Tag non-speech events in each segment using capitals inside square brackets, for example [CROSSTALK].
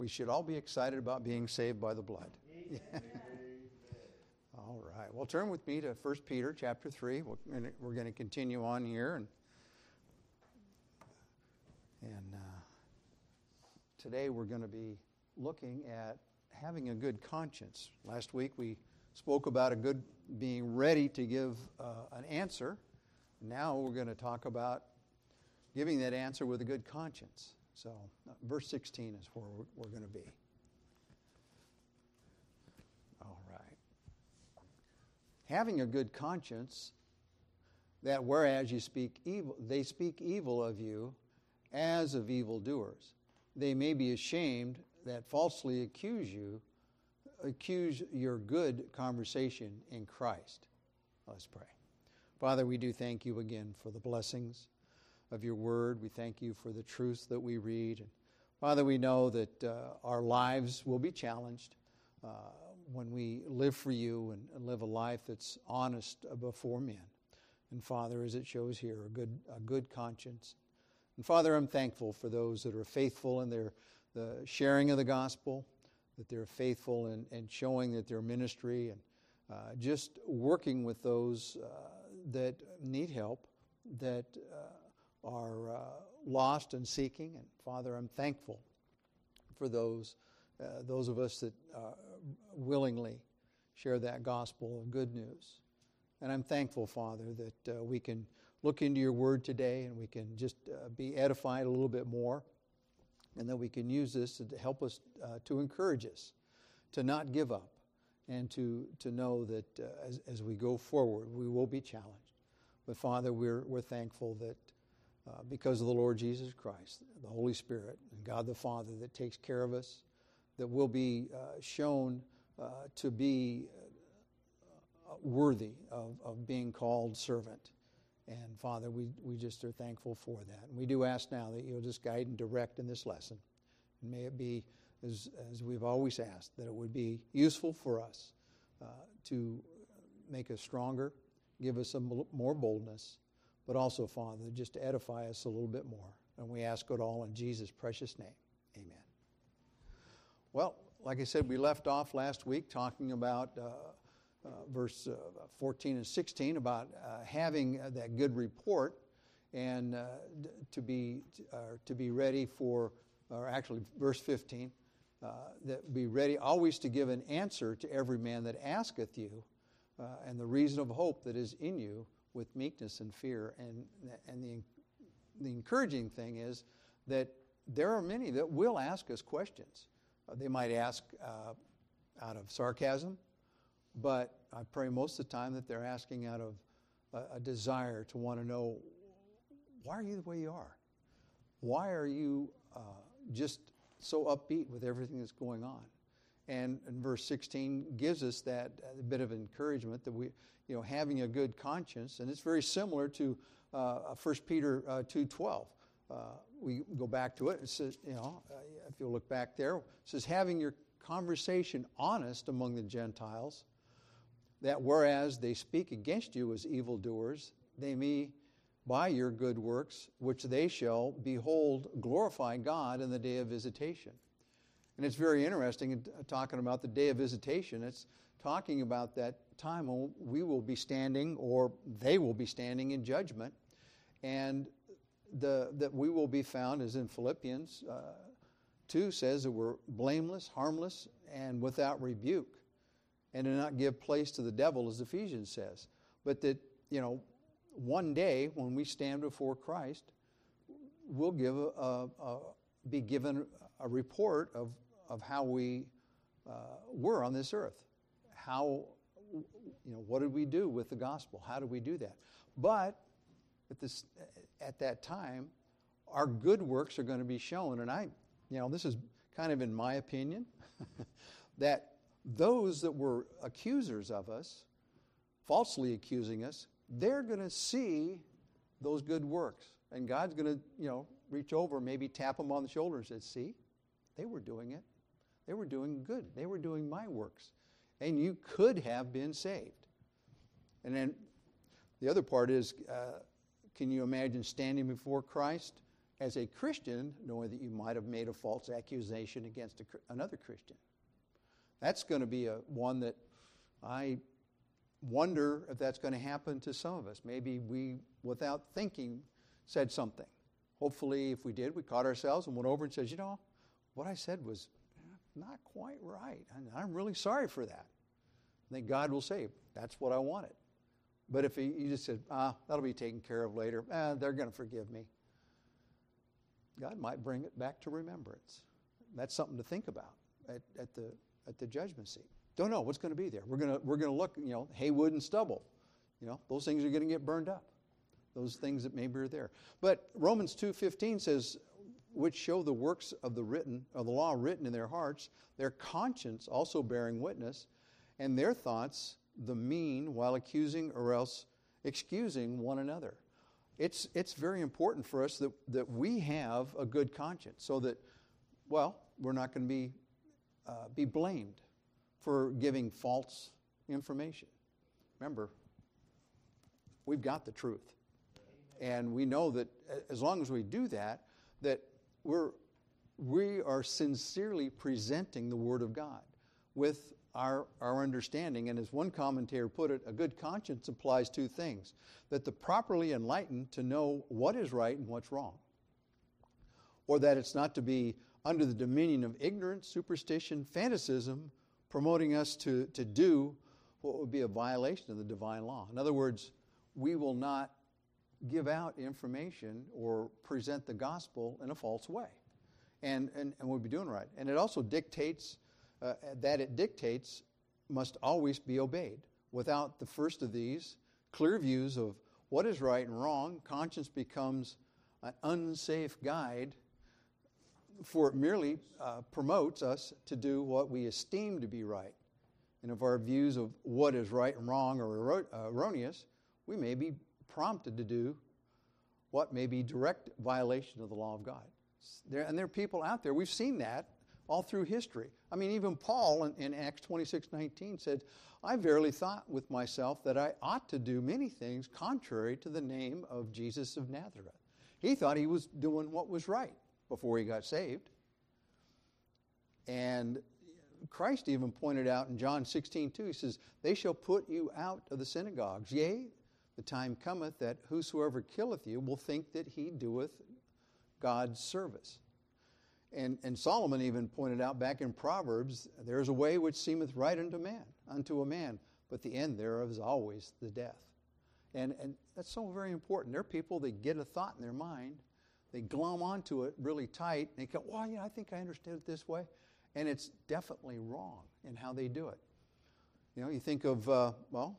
We should all be excited about being saved by the blood. [LAUGHS] all right. Well, turn with me to 1 Peter chapter 3. We're going to continue on here. And, and uh, today we're going to be looking at having a good conscience. Last week we spoke about a good being ready to give uh, an answer. Now we're going to talk about giving that answer with a good conscience. So, uh, verse 16 is where we're, we're going to be. All right. Having a good conscience, that whereas you speak evil, they speak evil of you as of evildoers, they may be ashamed that falsely accuse you, accuse your good conversation in Christ. Let's pray. Father, we do thank you again for the blessings of your word. We thank you for the truths that we read. And Father, we know that uh, our lives will be challenged uh, when we live for you and, live a life that's honest before men. And Father, as it shows here, a good, a good conscience. And Father, I'm thankful for those that are faithful in their the sharing of the gospel, that they're faithful in, in showing that their ministry and uh, just working with those uh, that need help, that uh, are uh, lost and seeking. And Father, I'm thankful for those, uh, those of us that uh, willingly share that gospel of good news. And I'm thankful, Father, that uh, we can look into your word today and we can just uh, be edified a little bit more. And that we can use this to help us, uh, to encourage us to not give up and to, to know that as, as we go forward, we will be challenged. But Father, we're, we're thankful that uh, because of the Lord Jesus Christ, the Holy Spirit, and God the Father that takes care of us, that will be uh, shown uh, to be uh, worthy of, of being called servant. And Father, we, we just are thankful for that. And we do ask now that you'll just guide and direct in this lesson. And may it be, as, as we've always asked, that it would be useful for us uh, to make us stronger, give us some more boldness, but also, Father, just to edify us a little bit more. And we ask it all in Jesus' precious name. Amen. Well, like I said, we left off last week talking about uh, uh, verse uh, 14 and 16 about uh, having uh, that good report and uh, to be to be ready for, or actually, verse 15, that be ready always to give an answer to every man that asketh you, and the reason of hope that is in you with meekness and fear. And, and the, the encouraging thing is that there are many that will ask us questions. Uh, they might ask uh, out of sarcasm, but I pray most of the time that they're asking out of a, a desire to want to know why are you the way you are? Why are you uh, just so upbeat with everything that's going on? And, verse 16 gives us that uh, bit of encouragement that we, you know, having a good conscience, and it's very similar to uh, 1 Peter uh, 2.12. Uh, we go back to it. It says, you know, uh, if you look back there, it says, having your conversation honest among the Gentiles, that whereas they speak against you as evildoers, they may, by your good works, which they shall behold, glorify God in the day of visitation. And it's very interesting in talking about the day of visitation. It's talking about that time when we will be standing, or they will be standing in judgment, and the, that we will be found, as in Philippians uh, 2 says, that we're blameless, harmless, and without rebuke, and to not give place to the devil, as Ephesians says. But that, you know, one day when we stand before Christ, we'll give a, a, a be given a report of of how we uh, were on this earth. How, you know, what did we do with the gospel? How did we do that? But at, this, at that time, our good works are going to be shown. And I, you know, this is kind of in my opinion, [LAUGHS] that those that were accusers of us, falsely accusing us, they're going to see those good works. And God's going to, you know, reach over, maybe tap them on the shoulder and say, See, they were doing it. They were doing good. They were doing my works. And you could have been saved. And then the other part is uh, can you imagine standing before Christ as a Christian, knowing that you might have made a false accusation against a, another Christian. That's going to be a one that I wonder if that's going to happen to some of us. Maybe we, without thinking, said something. Hopefully, if we did, we caught ourselves and went over and said, you know, what I said was not quite right. I'm really sorry for that. then God will say, that's what I wanted. But if you just said, ah, that'll be taken care of later, eh, they're going to forgive me. God might bring it back to remembrance. That's something to think about at, at the, at the judgment seat. Don't know what's going to be there. We're going to, we're going to look, you know, hay, wood, and stubble. You know, those things are going to get burned up. Those things that maybe are there. But Romans 2.15 says, which show the works of the written of the law written in their hearts, their conscience also bearing witness, and their thoughts the mean while accusing or else excusing one another. It's, it's very important for us that, that we have a good conscience so that, well, we're not going to be, uh, be blamed for giving false information. Remember, we've got the truth. And we know that as long as we do that, that we're, we are sincerely presenting the Word of God with our, our understanding. And as one commentator put it, a good conscience implies two things that the properly enlightened to know what is right and what's wrong, or that it's not to be under the dominion of ignorance, superstition, fanaticism, promoting us to, to do what would be a violation of the divine law. In other words, we will not give out information or present the gospel in a false way. And, and, and we'll be doing right. And it also dictates, uh, that it dictates must always be obeyed. Without the first of these, clear views of what is right and wrong, conscience becomes an unsafe guide for it merely uh, promotes us to do what we esteem to be right. And if our views of what is right and wrong are erroneous, we may be prompted to do what may be direct violation of the law of God. There, and there are people out there, we've seen that all through history. I mean, even Paul in, in Acts 26 19 said, I verily thought with myself that I ought to do many things contrary to the name of Jesus of Nazareth. He thought he was doing what was right before he got saved. And Christ even pointed out in John 16, 2, he says, They shall put you out of the synagogues. Yea, the time cometh that whosoever killeth you will think that he doeth God's service. And, and Solomon even pointed out back in Proverbs, there's a way which seemeth right unto man, unto a man, but the end thereof is always the death. And, and that's so very important. There are people that get a thought in their mind, they glom onto it really tight, and they go, well, yeah, I think I understand it this way. And it's definitely wrong in how they do it. You know, you think of, uh, well,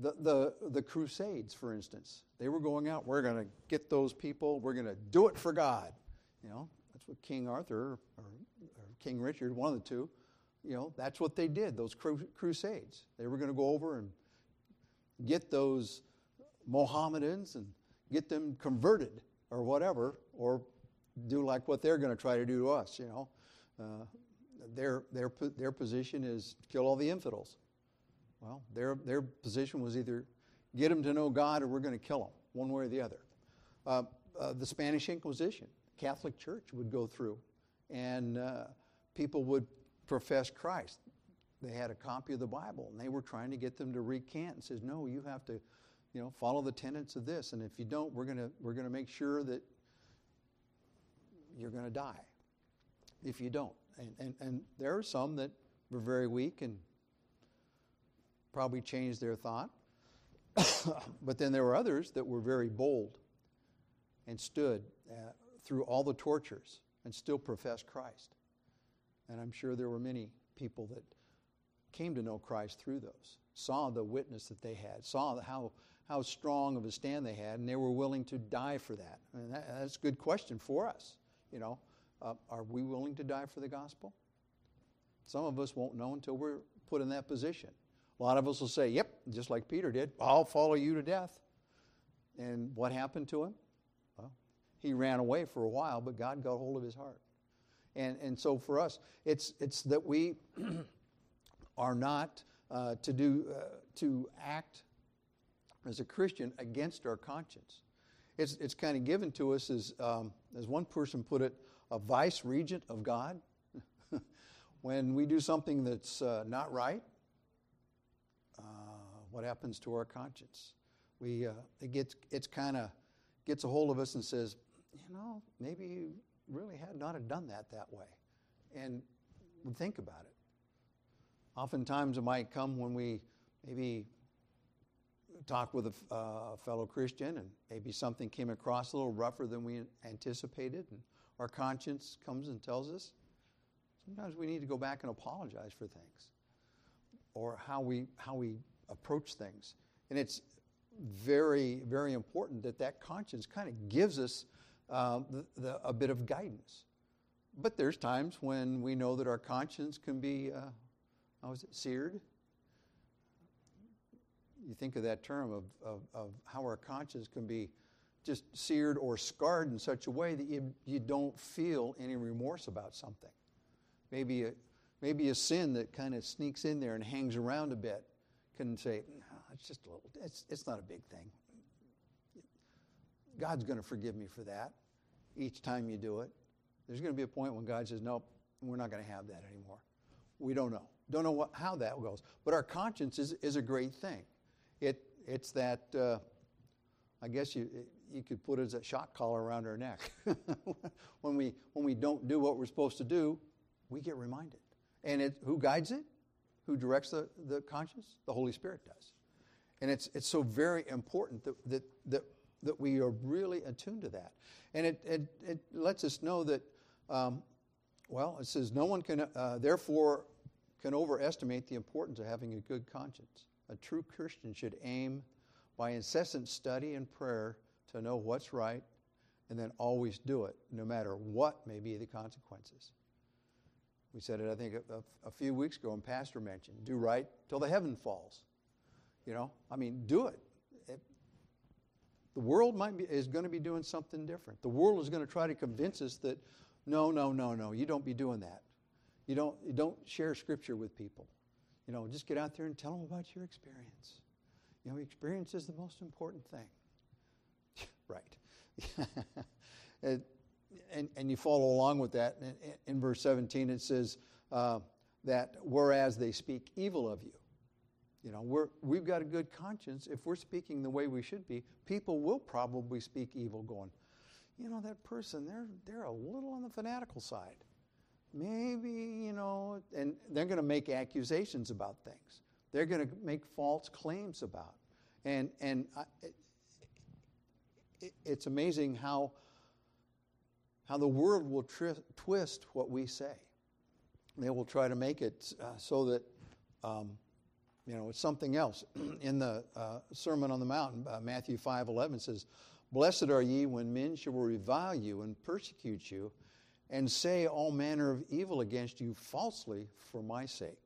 the, the, the Crusades, for instance, they were going out, we're going to get those people, we're going to do it for God. You know, that's what King Arthur or, or, King Richard, one of the two, you know, that's what they did, those cru- crusades. They were going to go over and get those Mohammedans and get them converted or whatever, or do like what they're going to try to do to us, you know. Uh, their, their, their position is kill all the infidels. Well, their, their position was either get them to know God or we're going to kill them, one way or the other. Uh, uh, the Spanish Inquisition, Catholic Church would go through, and uh, people would profess Christ. They had a copy of the Bible, and they were trying to get them to recant and says, no, you have to, you know, follow the tenets of this, and if you don't, we're going to we're to make sure that you're going to die if you don't. And, and, and there are some that were very weak and probably changed their thought. [COUGHS] but then there were others that were very bold and stood uh, through all the tortures and still professed Christ. And I'm sure there were many people that came to know Christ through those, saw the witness that they had, saw how, how strong of a stand they had, and they were willing to die for that. And that, that's a good question for us. You know, uh, are we willing to die for the gospel? Some of us won't know until we're put in that position. A lot of us will say, Yep, just like Peter did, I'll follow you to death. And what happened to him? Well, he ran away for a while, but God got hold of his heart. And, and so for us, it's, it's that we [CLEARS THROAT] are not uh, to, do, uh, to act as a Christian against our conscience. it's, it's kind of given to us as, um, as one person put it, a vice regent of God. [LAUGHS] when we do something that's uh, not right, what happens to our conscience? We, uh, it gets, it's kind of gets a hold of us and says, you know, maybe you really had not have done that that way. And think about it. Oftentimes it might come when we maybe talk with a uh, fellow Christian and maybe something came across a little rougher than we anticipated, and our conscience comes and tells us. Sometimes we need to go back and apologize for things or how we, how we approach things. And it's very, very important that that conscience kind of gives us uh, the, the, a bit of guidance. But there's times when we know that our conscience can be, uh, how is it, seared? You think of that term of, of, of how our conscience can be just seared or scarred in such a way that you, you don't feel any remorse about something. Maybe a, maybe a sin that kind of sneaks in there and hangs around a bit can say, no, it's just a little, it's, it's not a big thing. God's going to forgive me for that each time you do it. There's going to be a point when God says, nope, we're not going to have that anymore. We don't know. Don't know what, how that goes. But our conscience is, is a great thing. It, it's that, uh, I guess you, you could put it as a shock collar around our neck. [LAUGHS] when, we, when we don't do what we're supposed to do, we get reminded. And it, who guides it? Who directs the, the conscience? The Holy Spirit does. And it's, it's so very important that, that, that, that we are really attuned to that. And it, it, it lets us know that, um, well, it says, no one can, uh, therefore, can overestimate the importance of having a good conscience. A true Christian should aim by incessant study and prayer to know what's right and then always do it, no matter what may be the consequences. We said it, I think, a, a, few weeks ago, and Pastor mentioned do right till the heaven falls. You know, I mean, do it. it the world might be, is going to be doing something different. The world is going to try to convince us that no, no, no, no, you don't be doing that. You don't, you don't share scripture with people. You know, just get out there and tell them about your experience. You know, experience is the most important thing. [LAUGHS] right. [LAUGHS] and, you follow along with that. In, in verse 17, it says uh, that whereas they speak evil of you, you know, we're, we've got a good conscience. If we're speaking the way we should be, people will probably speak evil, going, you know, that person, they're, they're a little on the fanatical side maybe, you know, and they're going to make accusations about things. They're going to make false claims about. And, and I, it, it's amazing how, how the world will tri- twist what we say. They will try to make it uh, so that, um, you know, it's something else. [CLEARS THROAT] In the uh, Sermon on the Mount, uh, Matthew 5 11 says, Blessed are ye when men shall revile you and persecute you and say all manner of evil against you falsely for my sake.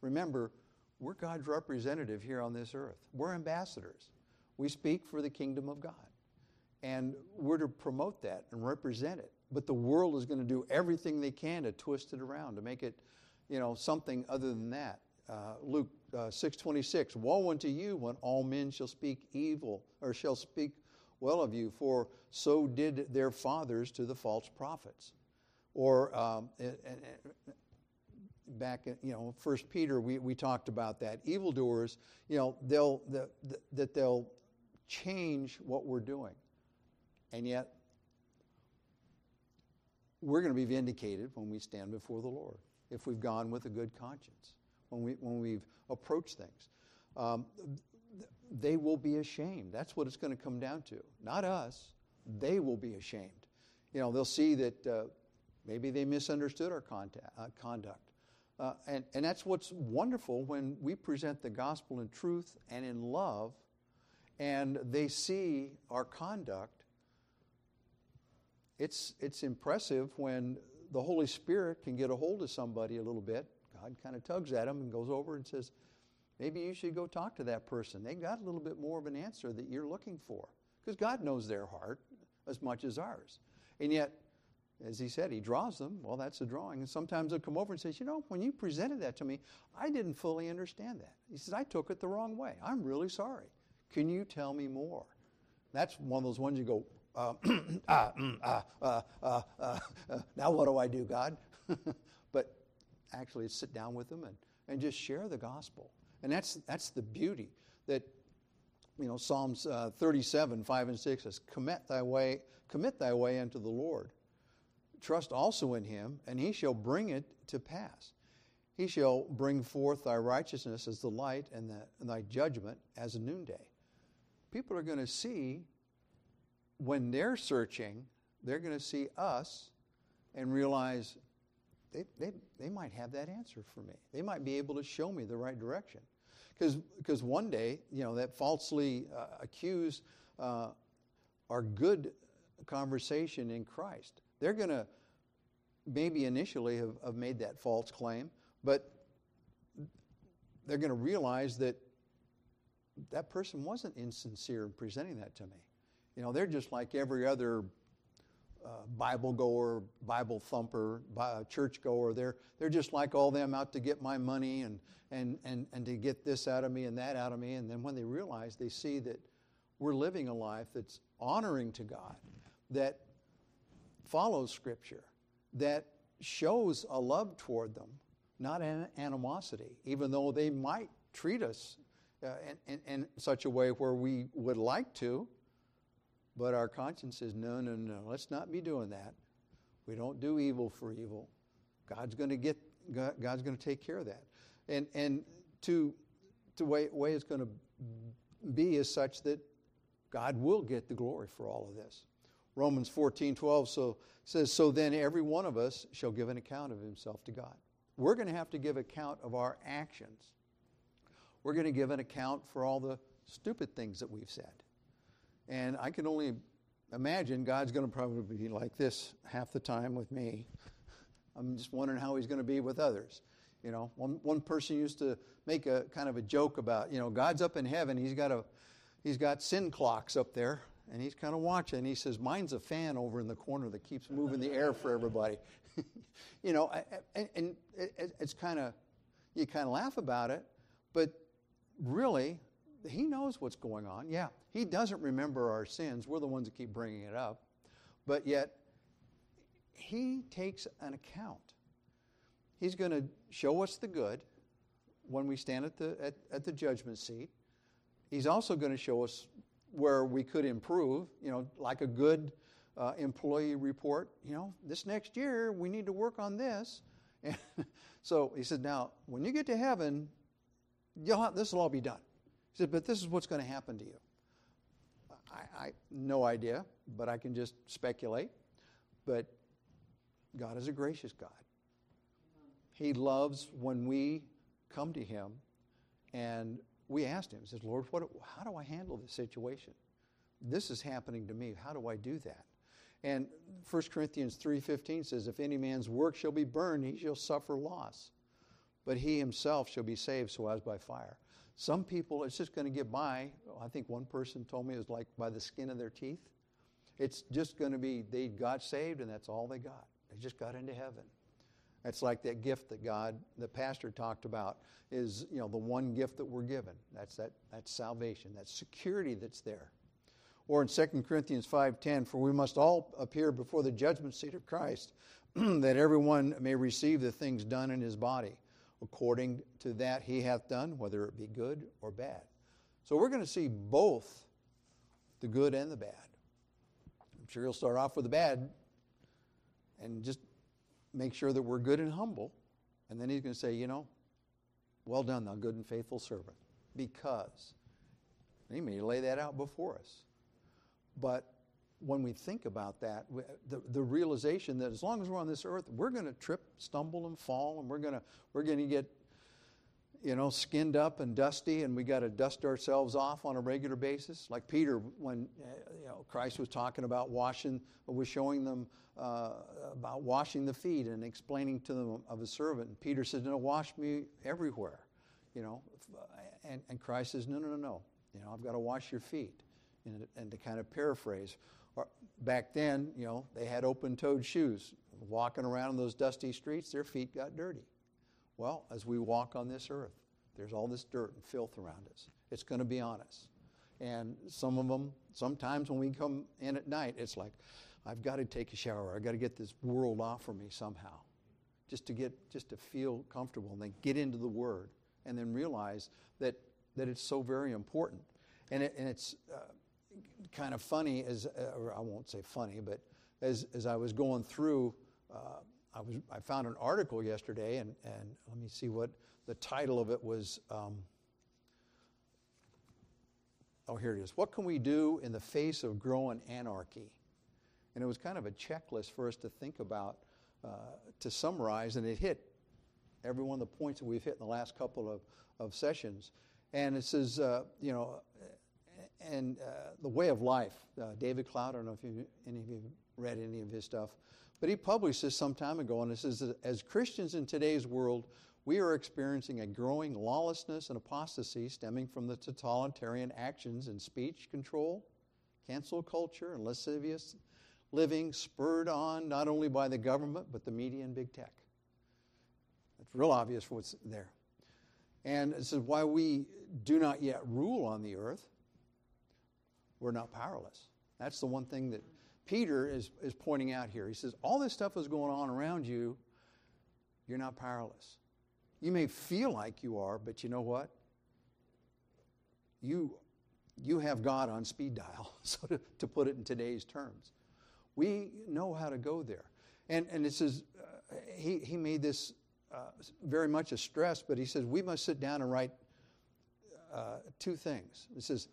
Remember, we're God's representative here on this earth. We're ambassadors. We speak for the kingdom of God. And we're to promote that and represent it. But the world is going to do everything they can to twist it around, to make it, you know, something other than that. Uh, Luke uh, 6.26, Woe unto you when all men shall speak evil, or shall speak well of you, for so did their fathers to the false prophets. Or um, back in, you know, First Peter, we, we talked about that. Evildoers, you know, they'll, the, the, that they'll change what we're doing. And yet, we're going to be vindicated when we stand before the Lord if we've gone with a good conscience, when, we, when we've approached things. Um, they will be ashamed. That's what it's going to come down to. Not us. They will be ashamed. You know, they'll see that uh, Maybe they misunderstood our contact, uh, conduct. Uh, and, and that's what's wonderful when we present the gospel in truth and in love, and they see our conduct. It's, it's impressive when the Holy Spirit can get a hold of somebody a little bit. God kind of tugs at them and goes over and says, Maybe you should go talk to that person. They've got a little bit more of an answer that you're looking for. Because God knows their heart as much as ours. And yet, as he said, he draws them. Well, that's a drawing. And sometimes they'll come over and say, You know, when you presented that to me, I didn't fully understand that. He says, I took it the wrong way. I'm really sorry. Can you tell me more? That's one of those ones you go, uh, [CLEARS THROAT] ah, mm, ah, uh, now what do I do, God? [LAUGHS] but actually sit down with them and, and just share the gospel. And that's, that's the beauty that, you know, Psalms uh, 37, 5 and 6 says, commit thy way, commit thy way unto the Lord. Trust also in him, and he shall bring it to pass. He shall bring forth thy righteousness as the light and, the, and thy judgment as a noonday. People are going to see, when they're searching, they're going to see us and realize they, they, they might have that answer for me. They might be able to show me the right direction. Because one day, you know, that falsely uh, accused uh, our good conversation in Christ, they're going to maybe initially have, have made that false claim, but they're going to realize that that person wasn't insincere in presenting that to me. You know, they're just like every other uh, Bible goer, Bible thumper, uh, church goer. They're, they're just like all them out to get my money and, and, and, and to get this out of me and that out of me. And then when they realize, they see that we're living a life that's honoring to God, that follows Scripture, that shows a love toward them, not an animosity, even though they might treat us uh, in, in, in such a way where we would like to but our conscience says, no, no, no, let's not be doing that. We don't do evil for evil. God's going to get, God's going to take care of that. And, and to, the way, way it's going to be is such that God will get the glory for all of this. Romans 14, 12 so, says, So then every one of us shall give an account of himself to God. We're going to have to give account of our actions. We're going to give an account for all the stupid things that we've said. And I can only imagine God's going to probably be like this half the time with me. I'm just wondering how he's going to be with others. You know, one, one person used to make a kind of a joke about, you know, God's up in heaven. He's got a, he's got sin clocks up there, and he's kind of watching. He says, "Mine's a fan over in the corner that keeps moving the air for everybody." [LAUGHS] you know, and, and it, it's kind of, you kind of laugh about it, but really, he knows what's going on. Yeah, he doesn't remember our sins. We're the ones that keep bringing it up. But yet, he takes an account. He's going to show us the good when we stand at the, at, at the judgment seat. He's also going to show us where we could improve, you know, like a good uh, employee report. You know, this next year we need to work on this. And [LAUGHS] so he said, now, when you get to heaven, have, this will all be done. He said, but this is what's going to happen to you. I, I no idea, but I can just speculate. But God is a gracious God. He loves when we come to Him and we asked Him, he says, Lord, what, how do I handle this situation? This is happening to me. How do I do that? And 1 Corinthians 3.15 says, If any man's work shall be burned, he shall suffer loss. But he himself shall be saved so as by fire. Some people, it's just going to get by. I think one person told me it was like by the skin of their teeth. It's just going to be they got saved and that's all they got. They just got into heaven. That's like that gift that God, the pastor talked about, is you know the one gift that we're given. That's that that's salvation. that security that's there. Or in 2 Corinthians 5:10, for we must all appear before the judgment seat of Christ, [CLEARS THROAT] that everyone may receive the things done in his body according to that he hath done, whether it be good or bad. So we're going to see both the good and the bad. I'm sure he'll start off with the bad and just make sure that we're good and humble. And then he's going to say, you know, well done, thou good and faithful servant. Because he may lay that out before us. But when we think about that, the, the realization that as long as we're on this earth, we're going to trip, stumble, and fall, and we're going to we're going to get you know skinned up and dusty, and we got to dust ourselves off on a regular basis. Like Peter, when uh, you know Christ was talking about washing, was showing them uh, about washing the feet and explaining to them of a servant. And Peter said, "No, wash me everywhere," you know, and, and Christ says, "No, no, no, no. You know, I've got to wash your feet." And, and to kind of paraphrase, back then, you know, they had open toed shoes. Walking around those dusty streets, their feet got dirty. Well, as we walk on this earth, there's all this dirt and filth around us. It's going to be on us. And some of them, sometimes when we come in at night, it's like, I've got to take a shower. I've got to get this world off from me somehow, just to get, just to feel comfortable, and then get into the Word, and then realize that that it's so very important. And, it, and it's uh, kind of funny, as, or I won't say funny, but as, as I was going through, uh, I, was, I found an article yesterday, and, and let me see what the title of it was. Um, oh, here it is. What can we do in the face of growing anarchy? And it was kind of a checklist for us to think about, uh, to summarize, and it hit every one of the points that we've hit in the last couple of, of sessions. And it says, uh, you know, and uh, the way of life. Uh, David Cloud, I don't know if you, any of you read any of his stuff, but he published this some time ago, and it says that as Christians in today's world, we are experiencing a growing lawlessness and apostasy stemming from the totalitarian actions in speech control, cancel culture, and lascivious living spurred on not only by the government, but the media and big tech. It's real obvious what's there. And this is why we do not yet rule on the earth. We're not powerless. That's the one thing that Peter is, is pointing out here. He says, All this stuff is going on around you, you're not powerless. You may feel like you are, but you know what? You, you have God on speed dial, [LAUGHS] so to, to put it in today's terms. We know how to go there. And, and it says, uh, he, he made this uh, very much a stress, but he says we must sit down and write uh, two things. It says,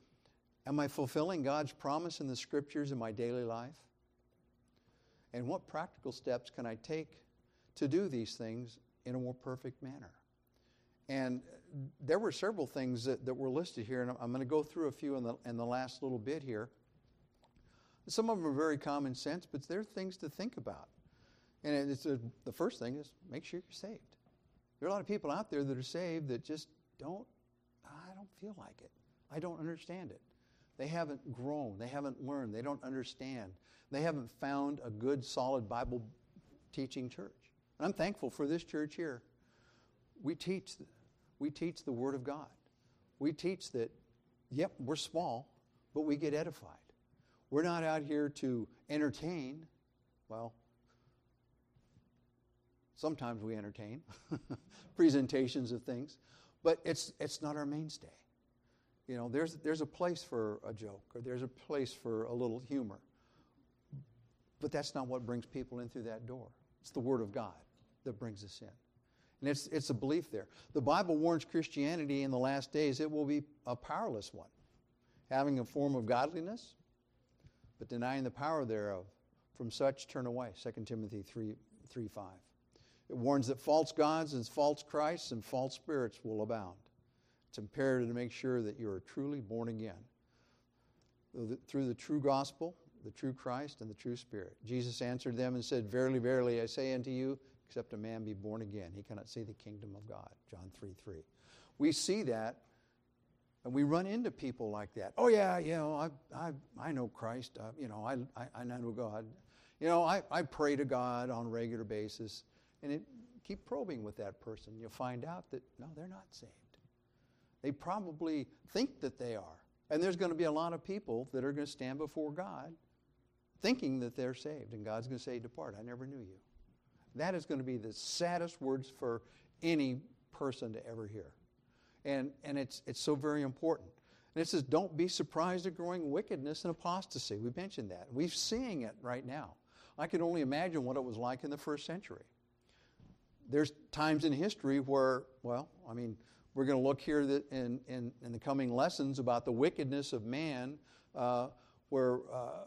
Am I fulfilling God's promise in the scriptures in my daily life? And what practical steps can I take to do these things in a more perfect manner? And there were several things that, that were listed here, and I'm going to go through a few in the, in the last little bit here. Some of them are very common sense, but they're things to think about. And it's a, the first thing is make sure you're saved. There are a lot of people out there that are saved that just don't, I don't feel like it. I don't understand it. They haven't grown. They haven't learned. They don't understand. They haven't found a good, solid Bible teaching church. And I'm thankful for this church here. We teach, we teach the Word of God. We teach that, yep, we're small, but we get edified. We're not out here to entertain. Well, Sometimes we entertain [LAUGHS] presentations of things, but it's, it's not our mainstay. You know, there's, there's a place for a joke or there's a place for a little humor, but that's not what brings people in through that door. It's the Word of God that brings us in. And it's, it's a belief there. The Bible warns Christianity in the last days it will be a powerless one, having a form of godliness, but denying the power thereof. From such turn away. 2 Timothy 3, 3 5. It warns that false gods and false Christs and false spirits will abound. It's imperative to make sure that you are truly born again through the true gospel, the true Christ, and the true Spirit. Jesus answered them and said, Verily, verily, I say unto you, except a man be born again, he cannot see the kingdom of God. John 3 3. We see that and we run into people like that. Oh, yeah, you know, I, I, I know Christ. You know, I, I, I know God. You know, I, I pray to God on a regular basis. And it, keep probing with that person. You'll find out that, no, they're not saved. They probably think that they are. And there's going to be a lot of people that are going to stand before God thinking that they're saved. And God's going to say, Depart, I never knew you. That is going to be the saddest words for any person to ever hear. And, and it's, it's so very important. And it says, Don't be surprised at growing wickedness and apostasy. We mentioned that. We're seeing it right now. I can only imagine what it was like in the first century there's times in history where, well, I mean, we're going to look here in, in, in, the coming lessons about the wickedness of man. Uh, we're uh,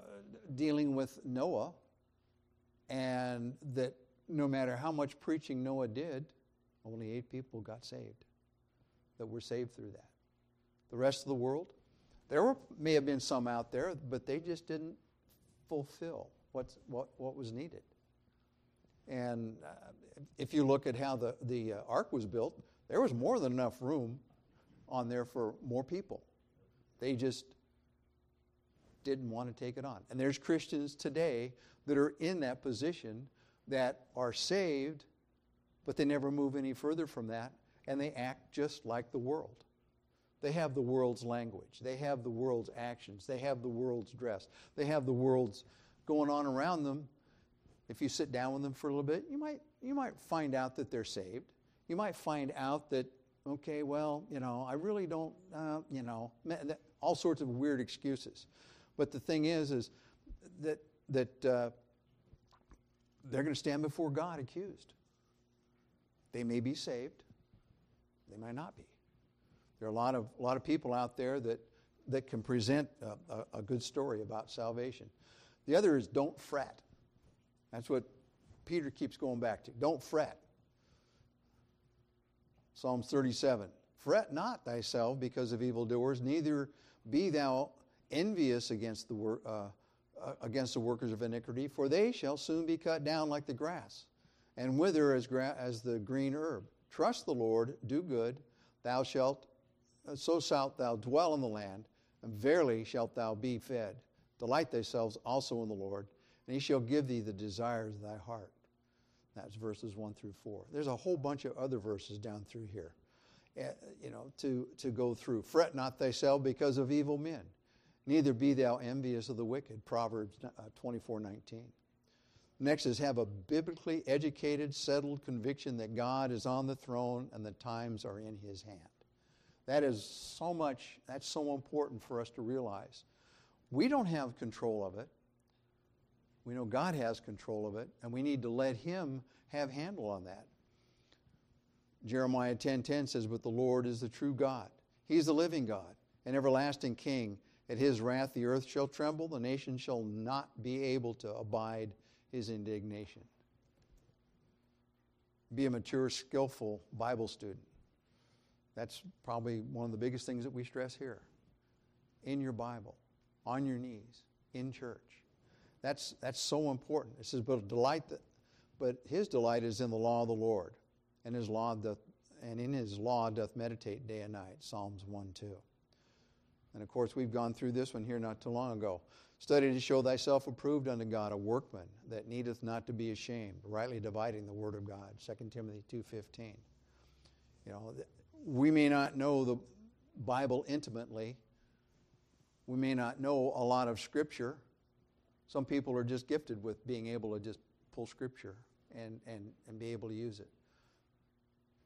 dealing with Noah, and that no matter how much preaching Noah did, only eight people got saved, that were saved through that. The rest of the world, there were, may have been some out there, but they just didn't fulfill what's, what, what was needed. And uh, if you look at how the, the uh, ark was built, there was more than enough room on there for more people. They just didn't want to take it on. And there's Christians today that are in that position that are saved, but they never move any further from that, and they act just like the world. They have the world's language. They have the world's actions. They have the world's dress. They have the world's going on around them. If you sit down with them for a little bit, you might, you might find out that they're saved. You might find out that, okay, well, you know, I really don't, uh, you know, all sorts of weird excuses. But the thing is, is that, that uh, they're going to stand before God accused. They may be saved, they might not be. There are a lot of, a lot of people out there that, that can present a, a, a good story about salvation. The other is don't fret. That's what Peter keeps going back to. Don't fret. Psalms 37 Fret not thyself because of evildoers, neither be thou envious against the, wor- uh, uh, against the workers of iniquity, for they shall soon be cut down like the grass and wither as, gra- as the green herb. Trust the Lord, do good, thou shalt, uh, so shalt thou dwell in the land, and verily shalt thou be fed. Delight thyself also in the Lord, and he shall give thee the desires of thy heart. That's verses 1 through 4. There's a whole bunch of other verses down through here, uh, you know, to, to go through. Fret not thyself because of evil men, neither be thou envious of the wicked. Proverbs uh, 24 19. Next is have a biblically educated, settled conviction that God is on the throne and the times are in his hand. That is so much, that's so important for us to realize. We don't have control of it. We know God has control of it, and we need to let him have handle on that. Jeremiah 10:10 says, "But the Lord is the true God. He's the living God, an everlasting king. At his wrath the earth shall tremble, the nation shall not be able to abide his indignation. Be a mature, skillful Bible student. That's probably one of the biggest things that we stress here. In your Bible, on your knees, in church. That's, that's so important. It says, but delight that, but his delight is in the law of the Lord, and his law doth, and in his law doth meditate day and night. Psalms 1 2. And of course, we've gone through this one here not too long ago. Study to show thyself approved unto God, a workman that needeth not to be ashamed, rightly dividing the word of God. 2 Timothy 2.15. You know, we may not know the Bible intimately. We may not know a lot of Scripture. Some people are just gifted with being able to just pull Scripture and, and, and be able to use it.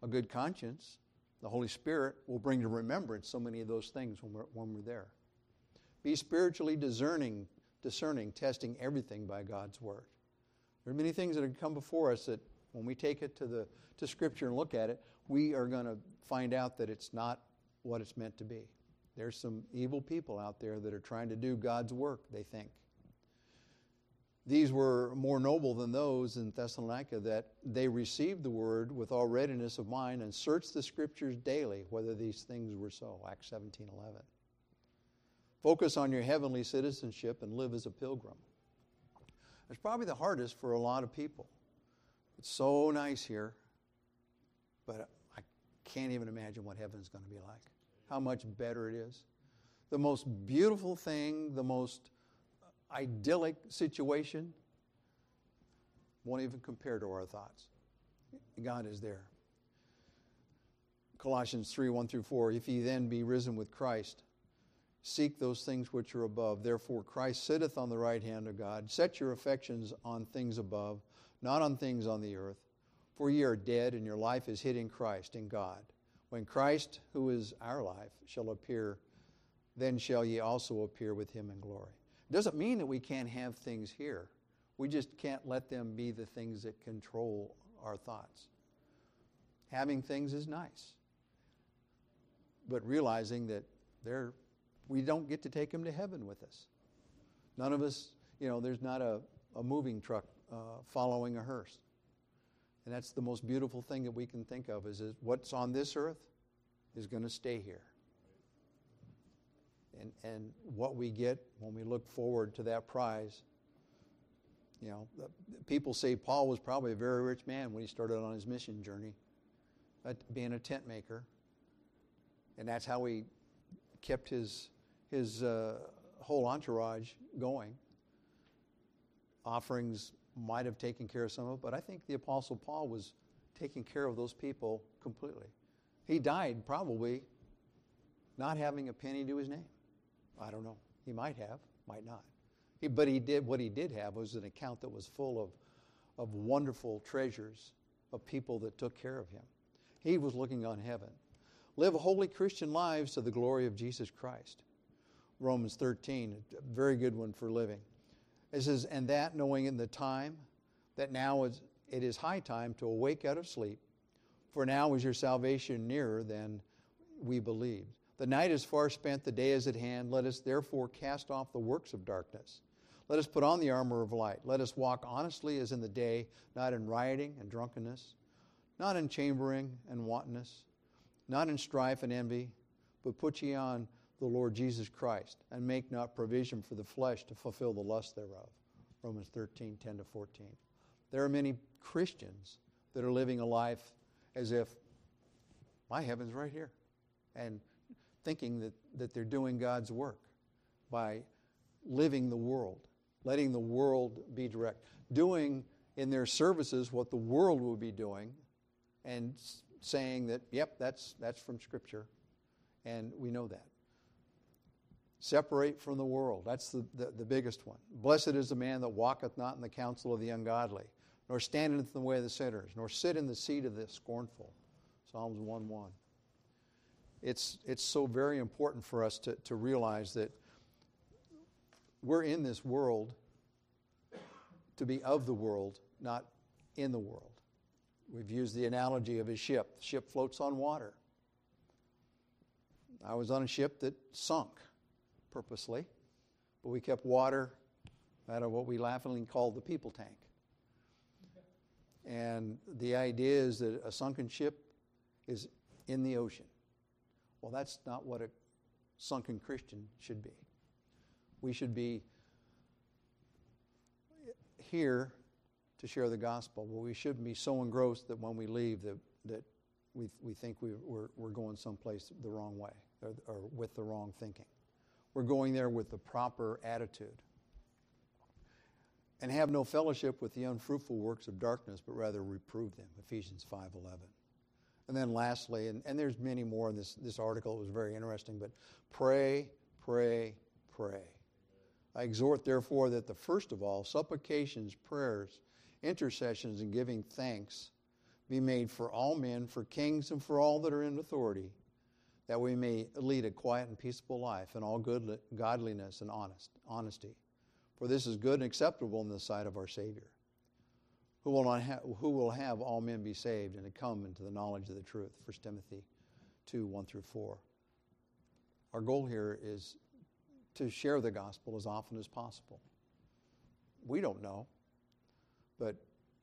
A good conscience, the Holy Spirit, will bring to remembrance so many of those things when we're, when we're there. Be spiritually discerning, discerning, testing everything by God's word. There are many things that have come before us that when we take it to the to scripture and look at it, we are going to find out that it's not what it's meant to be. There's some evil people out there that are trying to do God's work, they think. These were more noble than those in Thessalonica that they received the word with all readiness of mind and searched the scriptures daily whether these things were so. Acts 17 11. Focus on your heavenly citizenship and live as a pilgrim. It's probably the hardest for a lot of people. It's so nice here, but I can't even imagine what heaven's going to be like. How much better it is. The most beautiful thing, the most idyllic situation won't even compare to our thoughts. God is there. Colossians 3 1 through 4. If ye then be risen with Christ, Seek those things which are above. Therefore, Christ sitteth on the right hand of God. Set your affections on things above, not on things on the earth. For ye are dead, and your life is hid in Christ, in God. When Christ, who is our life, shall appear, then shall ye also appear with him in glory. Doesn't mean that we can't have things here. We just can't let them be the things that control our thoughts. Having things is nice, but realizing that they're we don't get to take them to heaven with us. None of us, you know, there's not a, a moving truck uh, following a hearse. And that's the most beautiful thing that we can think of is, is what's on this earth is going to stay here. And, and what we get when we look forward to that prize, you know, people say Paul was probably a very rich man when he started on his mission journey, being a tent maker. And that's how he kept his his uh, whole entourage going. Offerings might have taken care of some of it, but I think the Apostle Paul was taking care of those people completely. He died probably not having a penny to his name. I don't know. He might have, might not. He, but he did what he did have was an account that was full of, of wonderful treasures of people that took care of him. He was looking on heaven. Live holy Christian lives to the glory of Jesus Christ. Romans 13, a very good one for living. It says, And that knowing in the time that now is, it is high time to awake out of sleep, for now is your salvation nearer than we believed. The night is far spent, the day is at hand. Let us therefore cast off the works of darkness. Let us put on the armor of light. Let us walk honestly as in the day, not in rioting and drunkenness, not in chambering and wantonness, not in strife and envy, but put ye on the Lord Jesus Christ, and make not provision for the flesh to fulfill the lust thereof. Romans 13, 10 to 14. There are many Christians that are living a life as if my heaven's right here. And thinking that, that they're doing God's work by living the world, letting the world be direct, doing in their services what the world will be doing, and saying that, yep, that's, that's from Scripture, and we know that. Separate from the world. That's the, the, the, biggest one. Blessed is the man that walketh not in the counsel of the ungodly, nor standeth in the way of the sinners, nor sit in the seat of the scornful. Psalms 1 1 it's, it's so very important for us to, to realize that we're in this world to be of the world, not in the world. We've used the analogy of a ship. The ship floats on water. I was on a ship that sunk purposely, but we kept water out of what we laughingly call the people tank. And the idea is that a sunken ship is in the ocean. Well, that's not what a sunken Christian should be. We should be here to share the gospel, but we shouldn't be so engrossed that when we leave that, that we, we think we, we're, we're going someplace the wrong way or, or with the wrong thinking. We're going there with the proper attitude. And have no fellowship with the unfruitful works of darkness, but rather reprove them. Ephesians 5.11. And then lastly, and, and there's many more in this, this article, it was very interesting, but pray, pray, pray. I exhort, therefore, that the first of all, supplications, prayers, intercessions, and giving thanks be made for all men, for kings, and for all that are in authority, that we may lead a quiet and peaceable life in all good, godliness and honest, honesty. For this is good and acceptable in the sight of our Savior who will, not ha- who will have all men be saved and to come into the knowledge of the truth. 1 Timothy 2 1 through 4. Our goal here is to share the gospel as often as possible. We don't know, but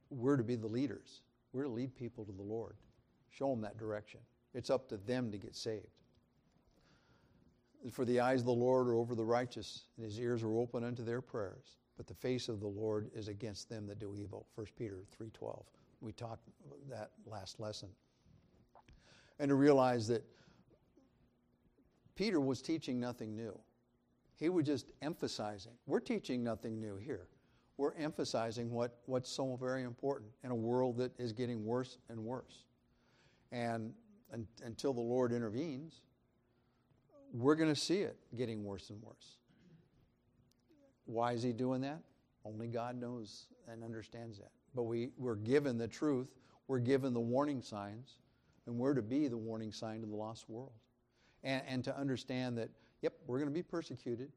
we're to be the leaders. We're to lead people to the Lord, show them that direction. It's up to them to get saved. For the eyes of the Lord are over the righteous, and his ears are open unto their prayers but the face of the Lord is against them that do evil. 1 Peter 3:12. We talked that last lesson. And to realize that Peter was teaching nothing new. He was just emphasizing. We're teaching nothing new here. We're emphasizing what, what's so very important in a world that is getting worse and worse. And, and until the Lord intervenes, we're going to see it getting worse and worse. Why is he doing that? Only God knows and understands that. But we, we're given the truth, we're given the warning signs, and we're to be the warning sign to the lost world. And, and to understand that, yep, we're going to be persecuted,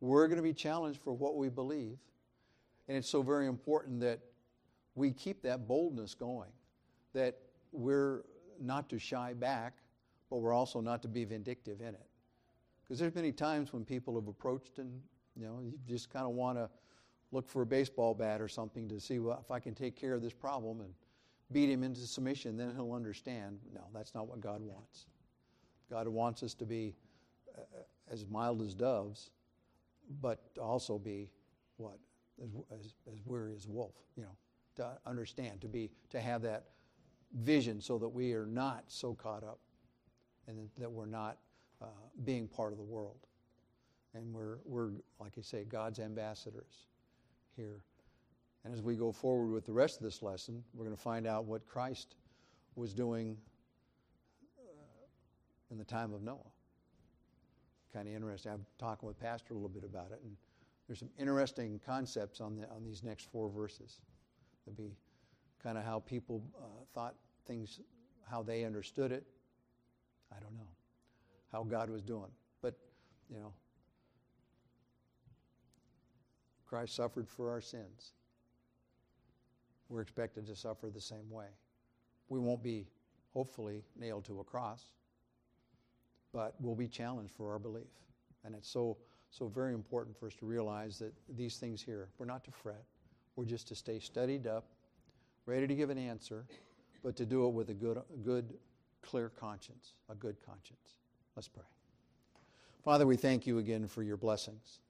we're going to be challenged for what we believe. And it's so very important that we keep that boldness going, that we're not to shy back, but we're also not to be vindictive in it. Because there's many times when people have approached and you know, you just kind of want to look for a baseball bat or something to see well, if I can take care of this problem and beat him into submission, then he'll understand. No, that's not what God wants. God wants us to be uh, as mild as doves, but also be what? As, as, as weary as a wolf, you know, to understand, to be, to have that vision so that we are not so caught up and that we're not uh, being part of the world and we're, we're, like I say, God's ambassadors here. And as we go forward with the rest of this lesson, we're going to find out what Christ was doing uh, in the time of Noah. kind of interesting. I'm talking with Pastor a little bit about it, and there's some interesting concepts on, the, on these next four verses. There'll be kind of how people uh, thought things, how they understood it. I don't know how God was doing. But, you know, Christ suffered for our sins. We're expected to suffer the same way. We won't be, hopefully, nailed to a cross, but we'll be challenged for our belief. And it's so, so very important for us to realize that these things here, we're not to fret. We're just to stay studied up, ready to give an answer, but to do it with a good, good clear conscience, a good conscience. Let's pray. Father, we thank you again for your blessings.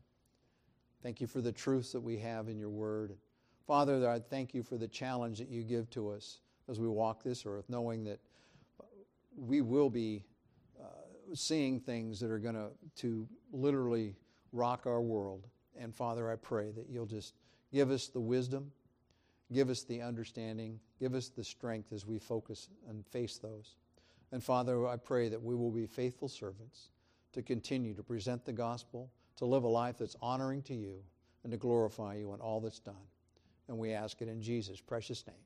Thank you for the truths that we have in your word. Father, I thank you for the challenge that you give to us as we walk this earth, knowing that we will be uh, seeing things that are going to to literally rock our world. And Father, I pray that you'll just give us the wisdom, give us the understanding, give us the strength as we focus and face those. And Father, I pray that we will be faithful servants to continue to present the gospel, to live a life that's honoring to you, and to glorify you in all that's done. And we ask it in Jesus' precious name.